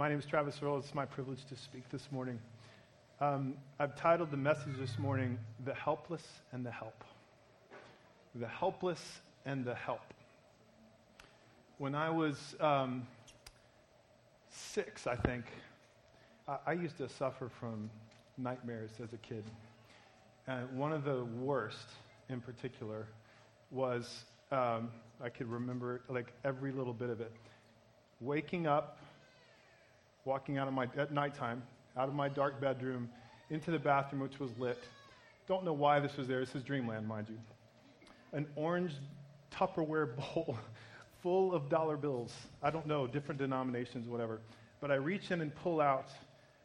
My name is Travis Earl. It's my privilege to speak this morning. Um, I've titled the message this morning, The Helpless and the Help. The Helpless and the Help. When I was um, six, I think, I, I used to suffer from nightmares as a kid. And one of the worst, in particular, was um, I could remember like every little bit of it. Waking up, walking out of my at nighttime, out of my dark bedroom into the bathroom, which was lit. Don't know why this was there. This is dreamland, mind you. An orange Tupperware bowl full of dollar bills. I don't know, different denominations, whatever. But I reach in and pull out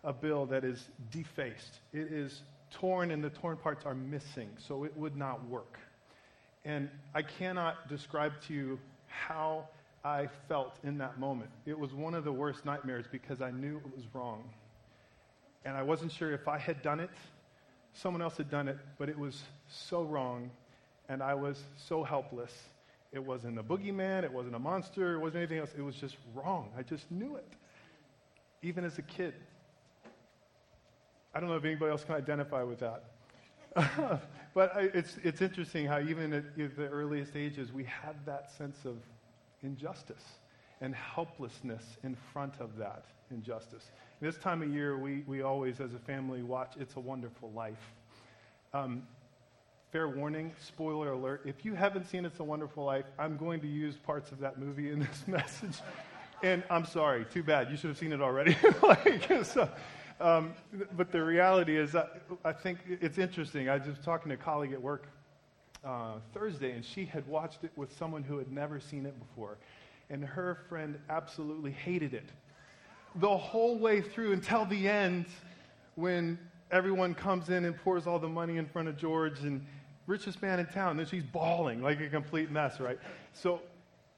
a bill that is defaced. It is torn, and the torn parts are missing, so it would not work. And I cannot describe to you how I felt in that moment. It was one of the worst nightmares because I knew it was wrong. And I wasn't sure if I had done it, someone else had done it, but it was so wrong, and I was so helpless. It wasn't a boogeyman, it wasn't a monster, it wasn't anything else. It was just wrong. I just knew it, even as a kid. I don't know if anybody else can identify with that. but I, it's, it's interesting how, even at the earliest ages, we have that sense of injustice and helplessness in front of that injustice. This time of year, we, we always, as a family, watch It's a Wonderful Life. Um, fair warning, spoiler alert, if you haven't seen It's a Wonderful Life, I'm going to use parts of that movie in this message. And I'm sorry, too bad. You should have seen it already. like, so, um, but the reality is, that I think it's interesting. I was just talking to a colleague at work uh, Thursday, and she had watched it with someone who had never seen it before. And her friend absolutely hated it. The whole way through until the end, when everyone comes in and pours all the money in front of George and richest man in town, then she's bawling like a complete mess, right? So,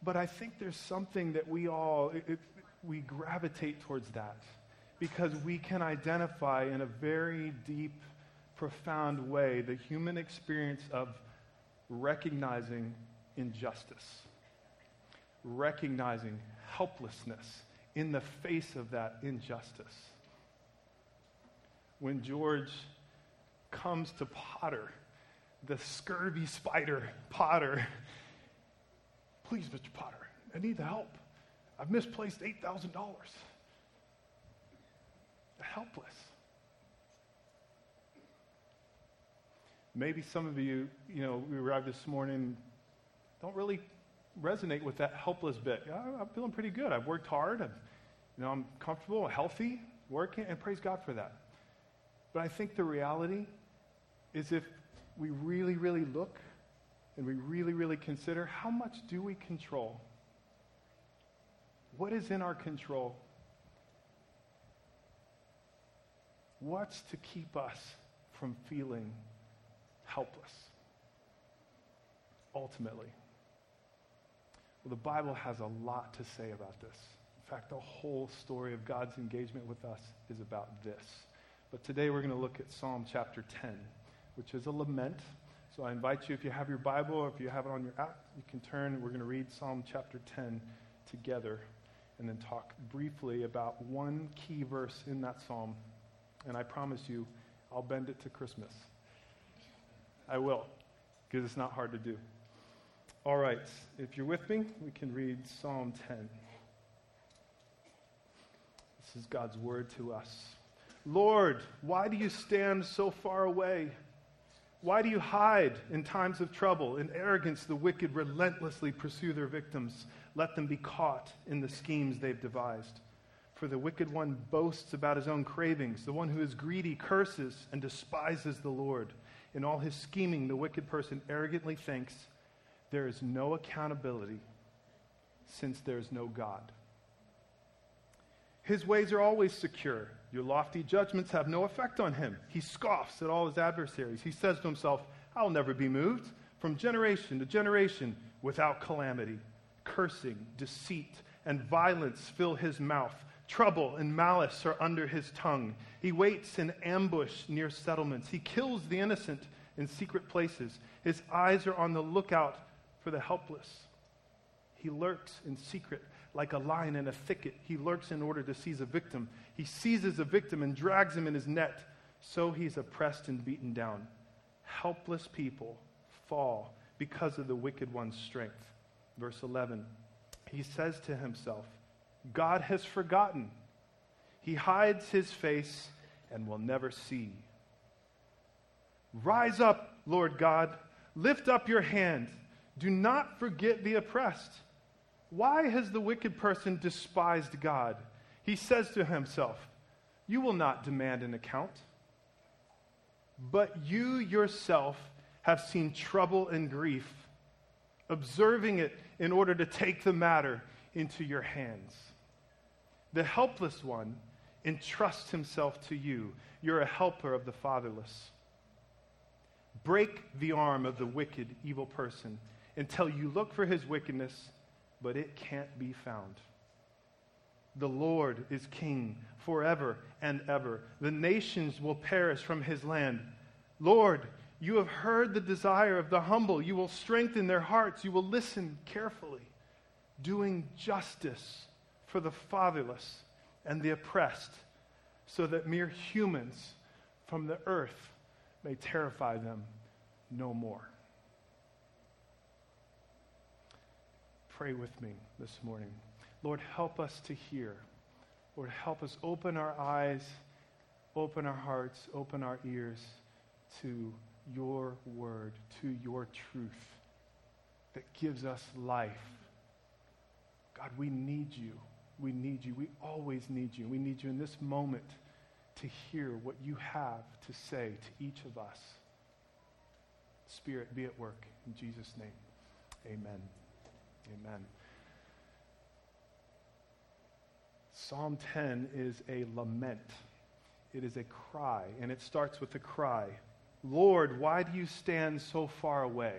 but I think there's something that we all, it, it, we gravitate towards that because we can identify in a very deep, profound way the human experience of recognizing injustice, recognizing helplessness in the face of that injustice. When George comes to Potter, the scurvy spider Potter, please, Mr. Potter, I need the help. I've misplaced $8,000 helpless. Maybe some of you, you know, we arrived this morning, don't really resonate with that helpless bit. I'm feeling pretty good. I've worked hard. I've, you know, I'm comfortable, healthy, working, and praise God for that. But I think the reality is if we really, really look and we really, really consider how much do we control? What is in our control? What's to keep us from feeling helpless? Ultimately. Well, the Bible has a lot to say about this. In fact, the whole story of God's engagement with us is about this. But today we're going to look at Psalm chapter 10, which is a lament. So I invite you, if you have your Bible or if you have it on your app, you can turn. We're going to read Psalm chapter 10 together and then talk briefly about one key verse in that psalm and I promise you, I'll bend it to Christmas. I will, because it's not hard to do. All right, if you're with me, we can read Psalm 10. This is God's word to us. Lord, why do you stand so far away? Why do you hide in times of trouble? In arrogance, the wicked relentlessly pursue their victims. Let them be caught in the schemes they've devised. For the wicked one boasts about his own cravings. The one who is greedy curses and despises the Lord. In all his scheming, the wicked person arrogantly thinks there is no accountability since there is no God. His ways are always secure. Your lofty judgments have no effect on him. He scoffs at all his adversaries. He says to himself, I'll never be moved. From generation to generation, without calamity, cursing, deceit, and violence fill his mouth. Trouble and malice are under his tongue. He waits in ambush near settlements. He kills the innocent in secret places. His eyes are on the lookout for the helpless. He lurks in secret, like a lion in a thicket. He lurks in order to seize a victim. He seizes a victim and drags him in his net. So he's oppressed and beaten down. Helpless people fall because of the wicked one's strength. Verse 11, he says to himself, God has forgotten. He hides his face and will never see. Rise up, Lord God. Lift up your hand. Do not forget the oppressed. Why has the wicked person despised God? He says to himself, You will not demand an account. But you yourself have seen trouble and grief, observing it in order to take the matter into your hands. The helpless one entrusts himself to you. You're a helper of the fatherless. Break the arm of the wicked, evil person until you look for his wickedness, but it can't be found. The Lord is king forever and ever. The nations will perish from his land. Lord, you have heard the desire of the humble. You will strengthen their hearts. You will listen carefully, doing justice for the fatherless and the oppressed, so that mere humans from the earth may terrify them no more. Pray with me this morning. Lord, help us to hear. Lord, help us open our eyes, open our hearts, open our ears to your word, to your truth that gives us life. God, we need you. We need you. We always need you. We need you in this moment to hear what you have to say to each of us. Spirit, be at work. In Jesus' name, amen. Amen. Psalm 10 is a lament. It is a cry, and it starts with the cry Lord, why do you stand so far away?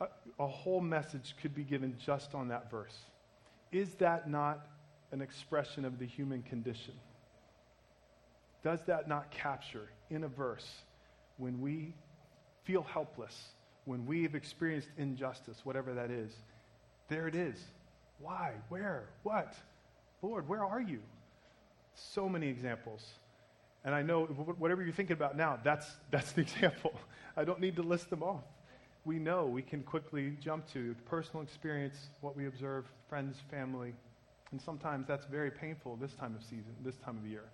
A, a whole message could be given just on that verse. Is that not an expression of the human condition? Does that not capture in a verse when we feel helpless, when we've experienced injustice, whatever that is? There it is. Why? Where? What? Lord, where are you? So many examples. And I know whatever you're thinking about now, that's, that's the example. I don't need to list them off. We know we can quickly jump to personal experience, what we observe, friends, family. And sometimes that's very painful this time of season, this time of year.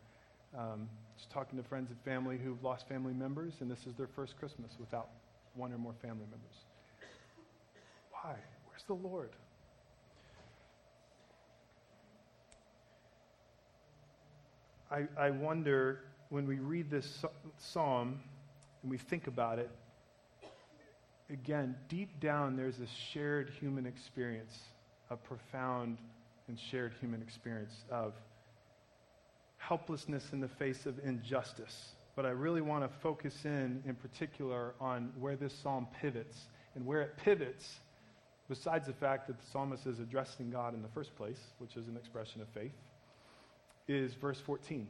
Um, just talking to friends and family who've lost family members, and this is their first Christmas without one or more family members. Why? Where's the Lord? I, I wonder when we read this psalm and we think about it, again, deep down, there's a shared human experience, a profound and shared human experience of helplessness in the face of injustice. But I really want to focus in, in particular, on where this psalm pivots. And where it pivots, besides the fact that the psalmist is addressing God in the first place, which is an expression of faith, is verse 14.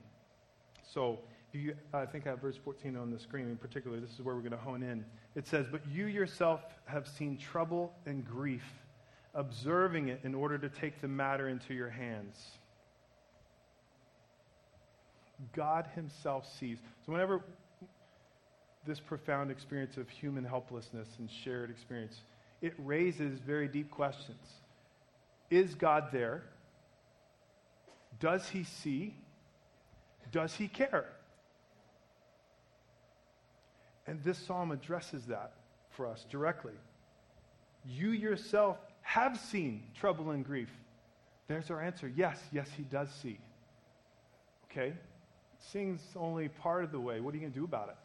So you, I think I have verse 14 on the screen in particular. This is where we're going to hone in. It says, But you yourself have seen trouble and grief, observing it in order to take the matter into your hands. God Himself sees. So, whenever this profound experience of human helplessness and shared experience, it raises very deep questions. Is God there? Does He see? Does he care? And this psalm addresses that for us directly. You yourself have seen trouble and grief. There's our answer. Yes, yes, he does see. Okay? Seeing's only part of the way. What are you going to do about it?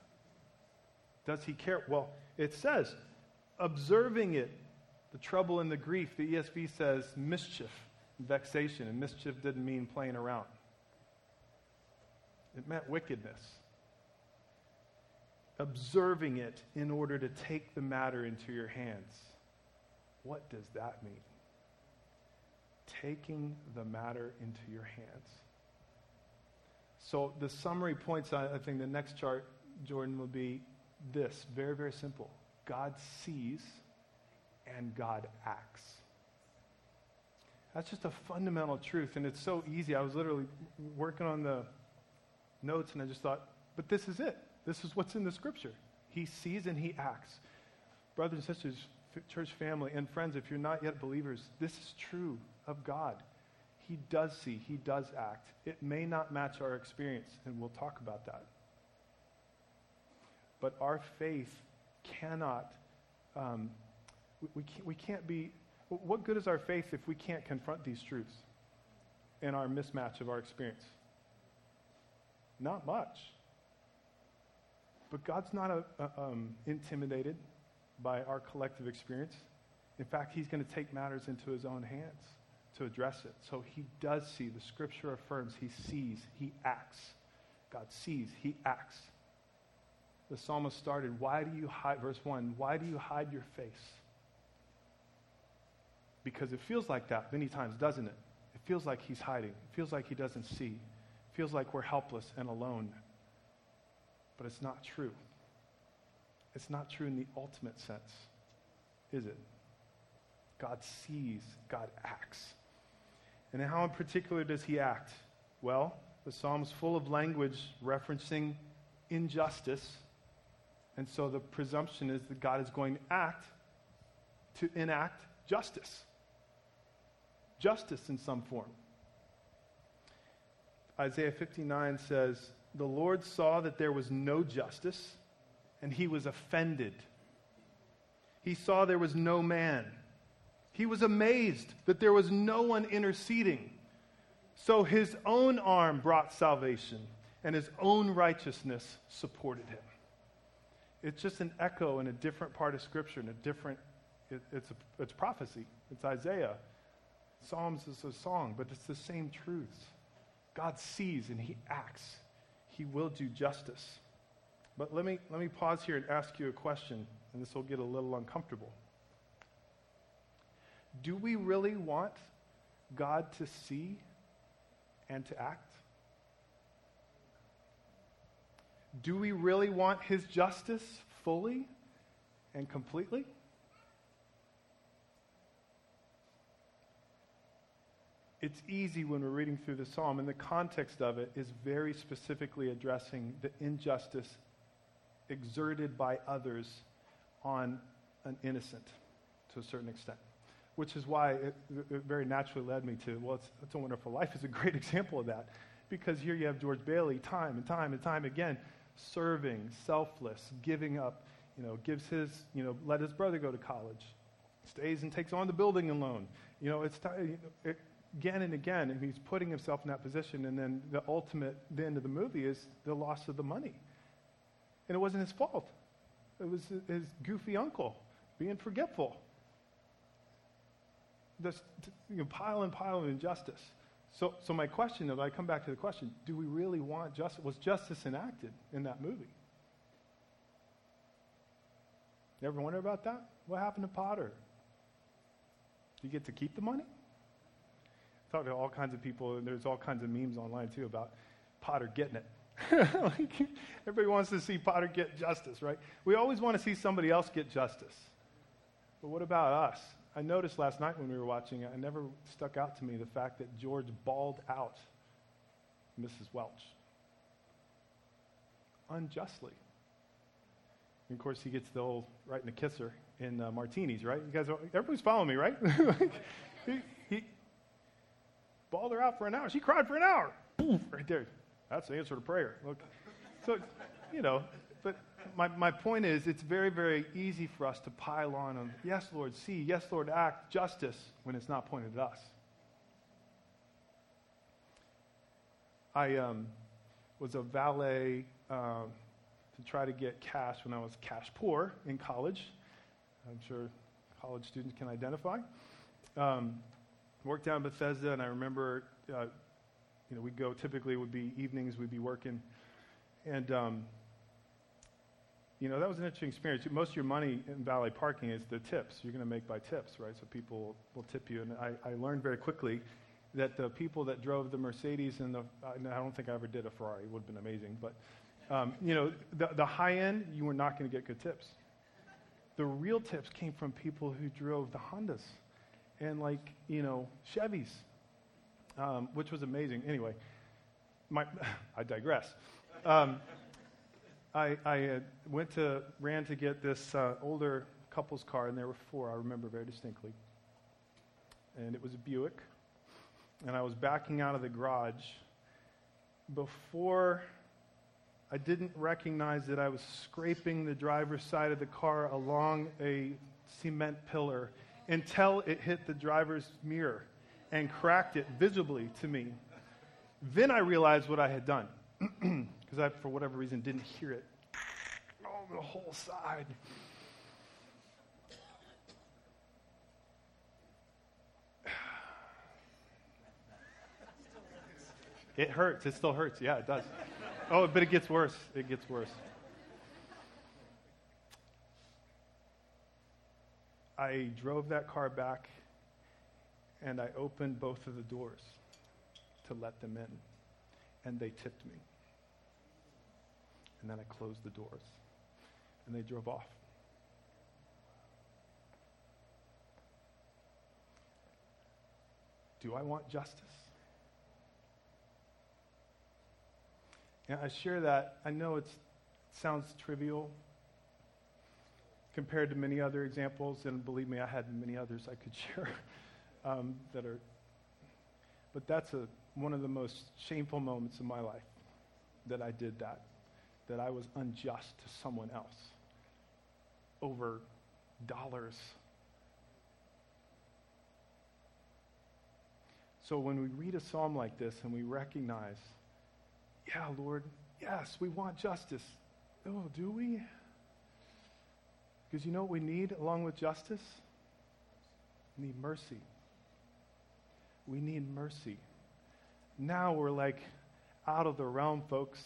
Does he care? Well, it says, observing it, the trouble and the grief. The ESV says mischief, vexation, and mischief didn't mean playing around. It meant wickedness. Observing it in order to take the matter into your hands. What does that mean? Taking the matter into your hands. So, the summary points, I think the next chart, Jordan, will be this very, very simple God sees and God acts. That's just a fundamental truth, and it's so easy. I was literally working on the notes, and I just thought, but this is it. This is what's in the scripture. He sees and he acts. Brothers and sisters, church family, and friends, if you're not yet believers, this is true of God. He does see, He does act. It may not match our experience, and we'll talk about that. But our faith cannot, um, we, we, can't, we can't be, what good is our faith if we can't confront these truths and our mismatch of our experience? Not much. But God's not a, a, um, intimidated by our collective experience. In fact, He's going to take matters into His own hands to address it. So He does see. The Scripture affirms He sees, He acts. God sees, He acts. The psalmist started, Why do you hide, verse 1, why do you hide your face? Because it feels like that many times, doesn't it? It feels like he's hiding. It feels like he doesn't see. It feels like we're helpless and alone. But it's not true. It's not true in the ultimate sense, is it? God sees, God acts. And how in particular does he act? Well, the psalm's full of language referencing injustice. And so the presumption is that God is going to act to enact justice. Justice in some form. Isaiah 59 says, The Lord saw that there was no justice, and he was offended. He saw there was no man. He was amazed that there was no one interceding. So his own arm brought salvation, and his own righteousness supported him. It's just an echo in a different part of Scripture, in a different, it, it's, a, it's prophecy. It's Isaiah. Psalms is a song, but it's the same truths. God sees and he acts. He will do justice. But let me, let me pause here and ask you a question, and this will get a little uncomfortable. Do we really want God to see and to act? Do we really want his justice fully and completely? It's easy when we're reading through the psalm, and the context of it is very specifically addressing the injustice exerted by others on an innocent to a certain extent. Which is why it, it very naturally led me to, well, it's, it's a Wonderful Life is a great example of that. Because here you have George Bailey time and time and time again serving, selfless, giving up, you know, gives his, you know, let his brother go to college, stays and takes on the building loan. You know, it's t- it, again and again, and he's putting himself in that position. And then the ultimate, the end of the movie is the loss of the money. And it wasn't his fault. It was his goofy uncle being forgetful. This you know, pile and pile of injustice. So, so my question, though, I come back to the question: Do we really want justice? Was justice enacted in that movie? You ever wonder about that? What happened to Potter? Did he get to keep the money? Talked to all kinds of people, and there's all kinds of memes online too about Potter getting it. like, everybody wants to see Potter get justice, right? We always want to see somebody else get justice. But what about us? I noticed last night when we were watching it, it never stuck out to me the fact that George bawled out Mrs. Welch unjustly. And of course, he gets the old right in the kisser in uh, Martini's, right? You guys, are, everybody's following me, right? he bawled her out for an hour. She cried for an hour. right there. That's the answer to prayer. Look, so you know, but my, my point is, it's very, very easy for us to pile on of, yes, Lord, see, yes, Lord, act, justice, when it's not pointed at us. I um, was a valet um, to try to get cash when I was cash poor in college. I'm sure college students can identify. Um, worked down Bethesda, and I remember, uh, you know, we'd go, typically would be evenings, we'd be working. And um, you know, that was an interesting experience. Most of your money in valet parking is the tips. You're going to make by tips, right? So people will tip you. And I, I learned very quickly that the people that drove the Mercedes and the, I don't think I ever did a Ferrari. It would have been amazing. But, um, you know, the, the high end, you were not going to get good tips. The real tips came from people who drove the Hondas and like, you know, Chevys, um, which was amazing. Anyway, my, I digress. Um, I, I uh, went to, ran to get this uh, older couple's car, and there were four, I remember very distinctly. And it was a Buick. And I was backing out of the garage before I didn't recognize that I was scraping the driver's side of the car along a cement pillar until it hit the driver's mirror and cracked it visibly to me. Then I realized what I had done because I, for whatever reason, didn't hear it. Oh, the whole side. It hurts. It still hurts. Yeah, it does. Oh, but it gets worse. It gets worse. I drove that car back and I opened both of the doors to let them in. And they tipped me. And then I closed the doors. And they drove off. Do I want justice? Yeah, I share that. I know it sounds trivial compared to many other examples, and believe me, I had many others I could share um, that are. But that's a, one of the most shameful moments of my life that I did that, that I was unjust to someone else over dollars. So when we read a psalm like this and we recognize yeah, Lord, yes, we want justice. Oh, do we? Because you know what we need along with justice? We need mercy. We need mercy. Now we're like out of the realm, folks.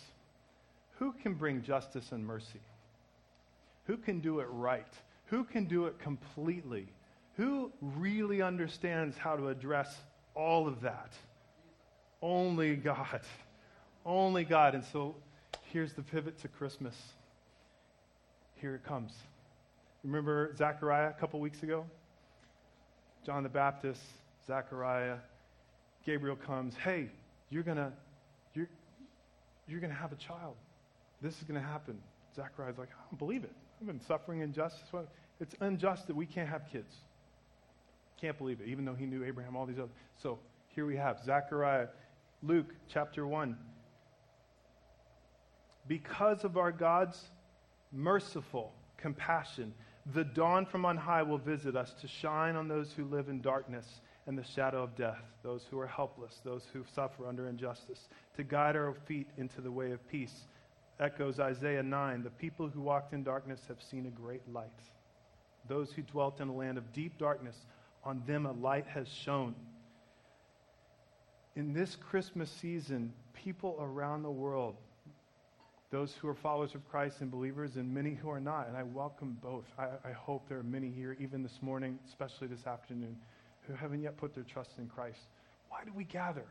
Who can bring justice and mercy? Who can do it right? Who can do it completely? Who really understands how to address all of that? Only God. Only God. And so here's the pivot to Christmas. Here it comes. Remember Zechariah a couple weeks ago? John the Baptist, Zechariah, Gabriel comes, hey, you're gonna you're you're gonna have a child. This is gonna happen. Zechariah's like, I don't believe it. I've been suffering injustice. It's unjust that we can't have kids. Can't believe it, even though he knew Abraham, all these other. So here we have Zechariah, Luke chapter 1, because of our God's merciful compassion, the dawn from on high will visit us to shine on those who live in darkness and the shadow of death, those who are helpless, those who suffer under injustice, to guide our feet into the way of peace. Echoes Isaiah 9 The people who walked in darkness have seen a great light. Those who dwelt in a land of deep darkness, on them a light has shone. In this Christmas season, people around the world those who are followers of Christ and believers, and many who are not. And I welcome both. I, I, hope there are many here, even this morning, especially this afternoon, who haven't yet put their trust in Christ. Why do we gather?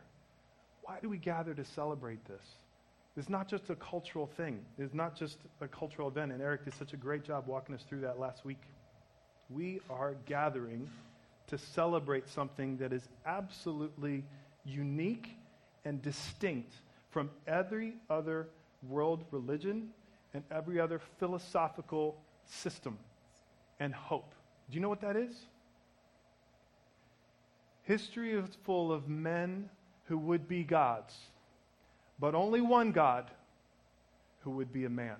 Why do we gather to celebrate this? It's not just a cultural thing, it's not just a cultural event. And Eric did such a great job walking us through that last week. We are gathering to celebrate something that is absolutely unique and distinct from every other world religion and every other philosophical system and hope. Do you know what that is? History is full of men who would be gods, but only one God who would be a man.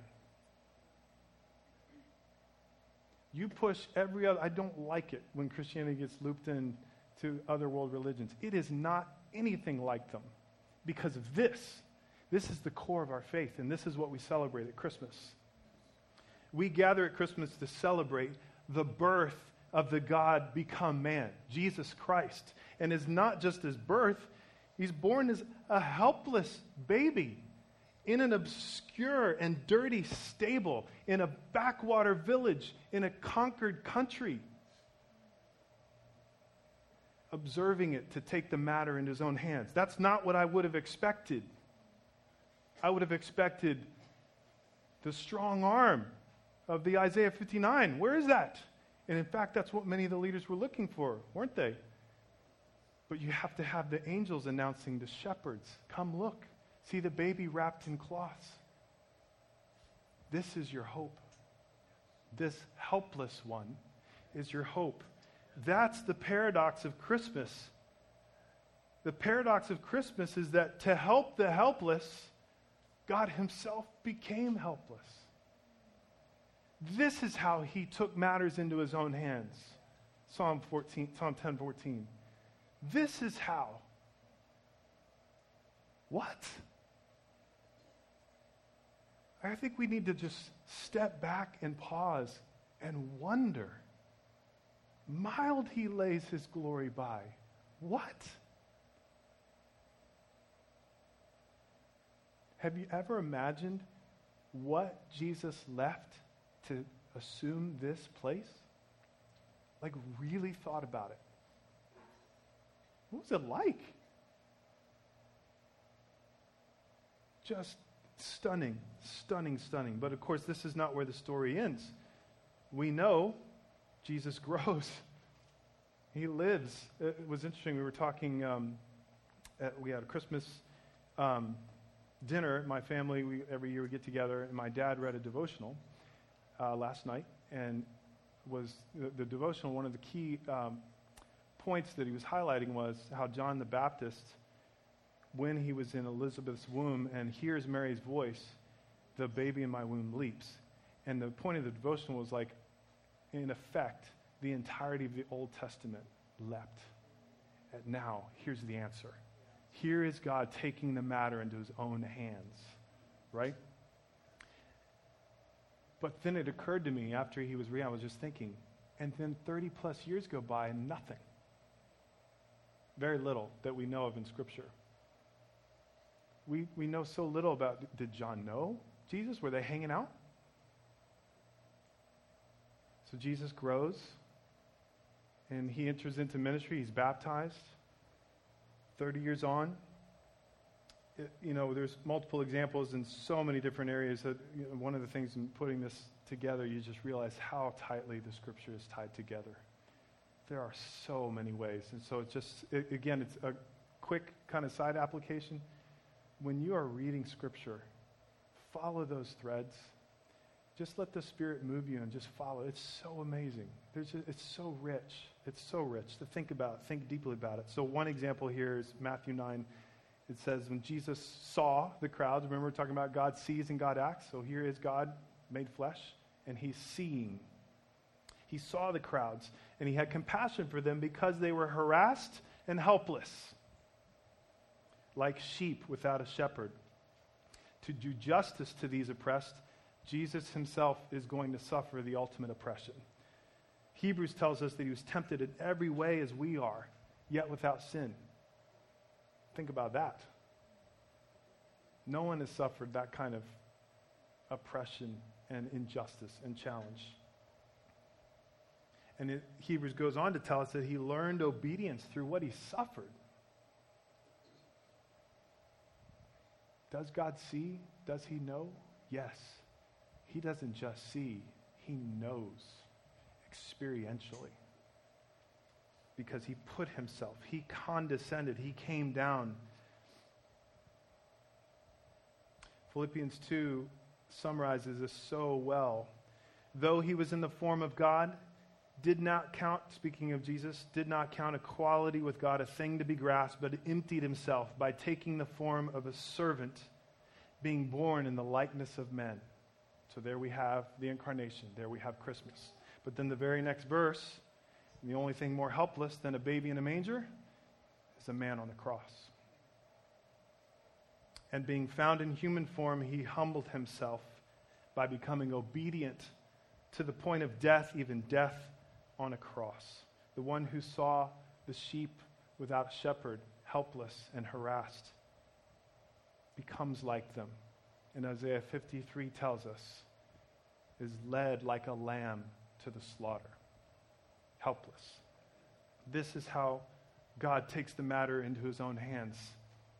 You push every other, I don't like it when Christianity gets looped in to other world religions. It is not anything like them because of this this is the core of our faith, and this is what we celebrate at Christmas. We gather at Christmas to celebrate the birth of the God become man, Jesus Christ. And it's not just his birth, he's born as a helpless baby in an obscure and dirty stable, in a backwater village, in a conquered country. Observing it to take the matter in his own hands. That's not what I would have expected. I would have expected the strong arm of the Isaiah 59. Where is that? And in fact, that's what many of the leaders were looking for, weren't they? But you have to have the angels announcing to shepherds, Come look, see the baby wrapped in cloths. This is your hope. This helpless one is your hope. That's the paradox of Christmas. The paradox of Christmas is that to help the helpless, God Himself became helpless. This is how He took matters into His own hands. Psalm 14, Psalm 10 14. This is how. What? I think we need to just step back and pause and wonder. Mild he lays his glory by. What? Have you ever imagined what Jesus left to assume this place? Like, really thought about it. What was it like? Just stunning, stunning, stunning. But of course, this is not where the story ends. We know Jesus grows, he lives. It was interesting. We were talking, um, at, we had a Christmas um, dinner. My family, we, every year we get together, and my dad read a devotional uh, last night. And was the, the, devotional, one of the key um, points that he was highlighting was how John the Baptist when he was in Elizabeth's womb and hears Mary's voice, the baby in my womb leaps. And the point of the devotional was like, in effect, the entirety of the Old Testament leapt. And now, here's the answer. Here is God taking the matter into his own hands, right? But then it occurred to me after he was reading, I was just thinking, and then 30 plus years go by and nothing. Very little that we know of in Scripture we, we know so little about did John know Jesus? Were they hanging out? So Jesus grows and he enters into ministry. He's baptized. 30 years on, it, you know, there's multiple examples in so many different areas that you know, one of the things in putting this together, you just realize how tightly the scripture is tied together. There are so many ways. And so it's just, it, again, it's a quick kind of side application when you are reading Scripture, follow those threads. Just let the Spirit move you and just follow. It's so amazing. There's it's so rich. It's so rich to think about, think deeply about it. So, one example here is Matthew 9. It says, when Jesus saw the crowds, remember we're talking about God sees and God acts. So, here is God made flesh, and he's seeing. He saw the crowds, and he had compassion for them because they were harassed and helpless like sheep without a shepherd. To do justice to these oppressed, Jesus himself is going to suffer the ultimate oppression. Hebrews tells us that he was tempted in every way as we are, yet without sin. Think about that. No one has suffered that kind of oppression and injustice and challenge. And it, Hebrews goes on to tell us that he learned obedience through what he suffered. Does God see? Does he know? Yes. He doesn't just see, he knows experientially. Because he put himself, he condescended, he came down. Philippians 2 summarizes this so well. Though he was in the form of God, did not count, speaking of Jesus, did not count equality with God a thing to be grasped, but emptied himself by taking the form of a servant, being born in the likeness of men. So there we have the incarnation. There we have Christmas. But then the very next verse, the only thing more helpless than a baby in a manger is a man on the cross. And being found in human form, he humbled himself by becoming obedient to the point of death, even death on a cross, the one who saw the sheep without a shepherd, helpless and harassed, becomes like them. And Isaiah 53 tells us, is led like a lamb to the slaughter, helpless. This is how God takes the matter into his own hands.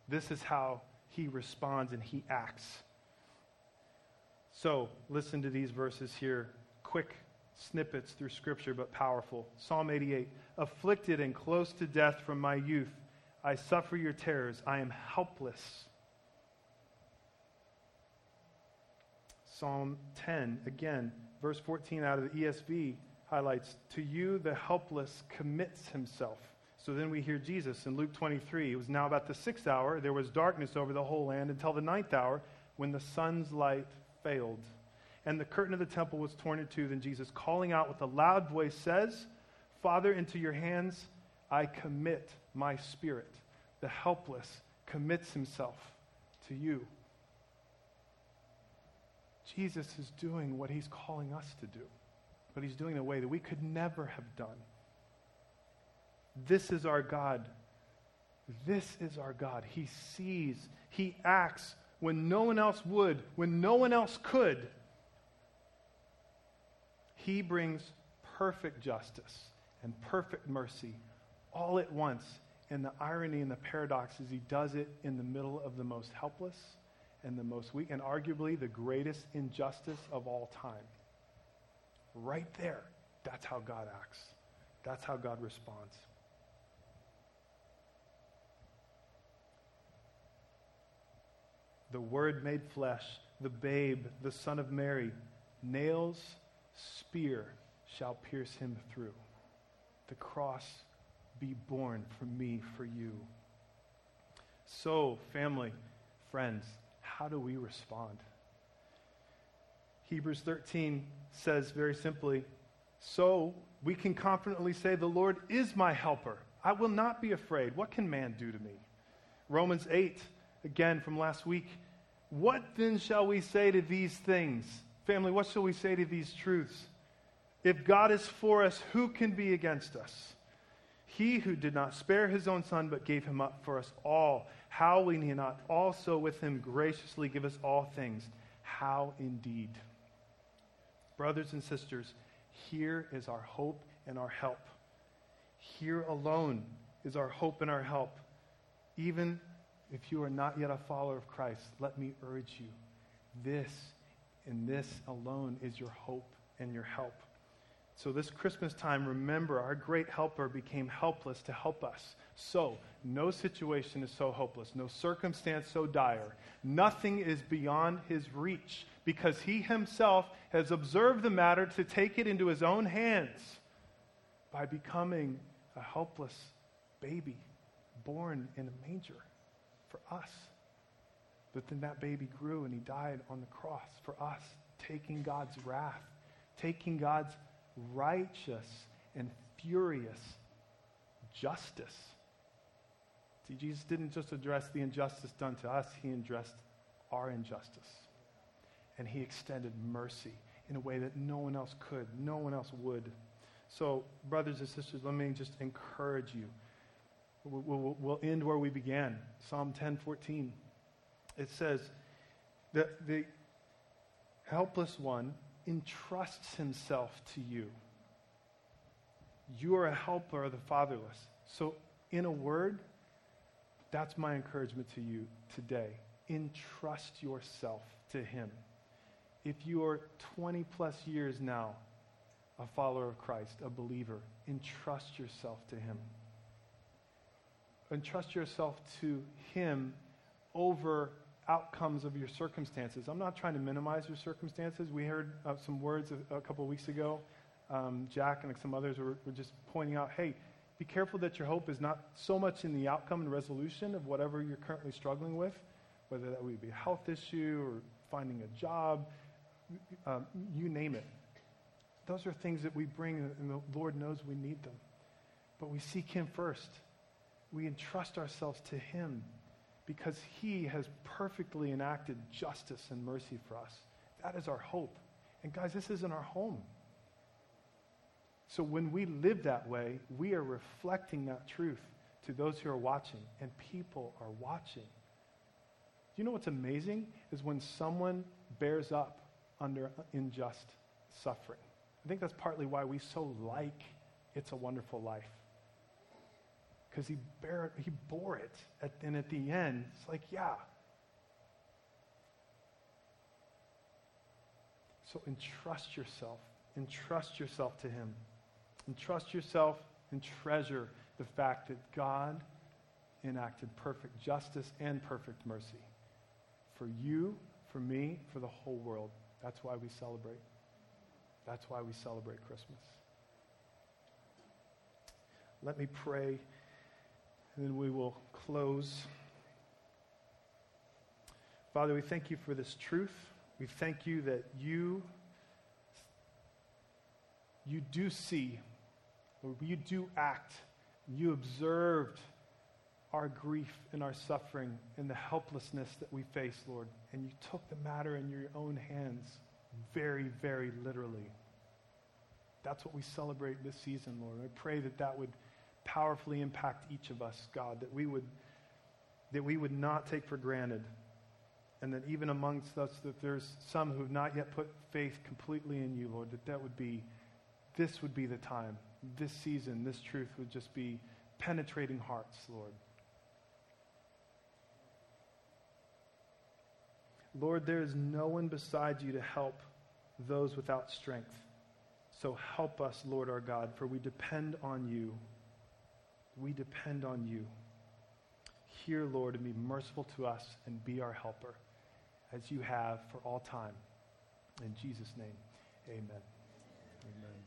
This is how he responds and he acts. So, listen to these verses here. Quick snippets through Scripture, but powerful. Psalm 88 Afflicted and close to death from my youth, I suffer your terrors. I am helpless. Psalm 10, again, verse 14 out of the ESV highlights To you the helpless commits himself. So then we hear Jesus in Luke 23. It was now about the sixth hour. There was darkness over the whole land until the ninth hour when the sun's light failed. And the curtain of the temple was torn in two. Then Jesus, calling out with a loud voice, says, Father, into your hands I commit my spirit. The helpless commits himself to you. Jesus is doing what he's calling us to do, but he's doing in a way that we could never have done. This is our God. This is our God. He sees, He acts when no one else would, when no one else could. He brings perfect justice and perfect mercy all at once. And the irony and the paradox is He does it in the middle of the most helpless and the most weak, and arguably the greatest injustice of all time. Right there, that's how God acts. That's how God responds. the Word made flesh, the babe, the Son of Mary, nails, spear shall pierce him through. The cross be borne for me, for you. So, family, friends, how do we respond? Hebrews 13 says very simply, So we can confidently say, The Lord is my helper. I will not be afraid. What can man do to me? Romans 8 again from last week. What then shall we say to these things? Family, what shall we say to these truths? If God is for us, who can be against us? He who did not spare his own son, but gave him up for us all, how will he not also with him graciously give us all things? How indeed? Brothers and sisters, here is our hope and our help. Here alone is our hope and our help. Even if you are not yet a follower of Christ, let me urge you this and this alone is your hope and your help. So, this Christmas time, remember our great helper became helpless to help us. So, no situation is so hopeless, no circumstance so dire. Nothing is beyond his reach because he himself has observed the matter to take it into his own hands by becoming a helpless baby born in a manger for us. But then that baby grew and he died on the cross for us, taking God's wrath, taking God's righteous and furious justice. See, Jesus didn't just address the injustice done to us, he addressed our injustice. And he extended mercy in a way that no one else could, no one else would. So, brothers and sisters, let me just encourage you We'll, end where we began Psalm 10 14. It says that the helpless one entrusts himself to you. You are a helper of the fatherless. So, in a word, that's my encouragement to you today. Entrust yourself to him. If you are 20 plus years now a follower of Christ, a believer, entrust yourself to him entrust yourself to Him over outcomes of your circumstances. I'm not trying to minimize your circumstances. We heard uh, some words a, a couple of weeks ago. Um, Jack and some others were, were just pointing out hey, be careful that your hope is not so much in the outcome and resolution of whatever you're currently struggling with, whether that would be a health issue or finding a job, um, you name it. Those are things that we bring, and the Lord knows we need them. But we seek Him first we entrust ourselves to Him because He has perfectly enacted justice and mercy for us. That is our hope. And guys, this isn't our home. So when we live that way, we are reflecting that truth to those who are watching, and people are watching. You know what's amazing is when someone bears up under unjust suffering. I think that's partly why we so like It's a Wonderful Life because he, he bore it. At, and at the end, it's like, yeah. So entrust yourself entrust yourself to Him. Entrust yourself and treasure the fact that God enacted perfect justice and perfect mercy for you, for me, for the whole world. That's why we celebrate. That's why we celebrate Christmas. Let me pray, and then we will close. Father, we thank you for this truth. We thank you that you, you do see, or you do act. You observed our grief and our suffering and the helplessness that we face, Lord. And you took the matter in your own hands very, very literally. That's what we celebrate this season, Lord. I pray that that would powerfully impact each of us, God, that we would, that we would not take for granted. And that even amongst us, that there's some who have not yet put faith completely in you, Lord, that that would be, this would be the time. This season, this truth would just be penetrating hearts, Lord. Lord, there is no one beside you to help those without strength. So help us, Lord our God, for we depend on you. We depend on you. Hear, Lord, and be merciful to us and be our helper, as you have for all time. In Jesus' name, amen. Amen.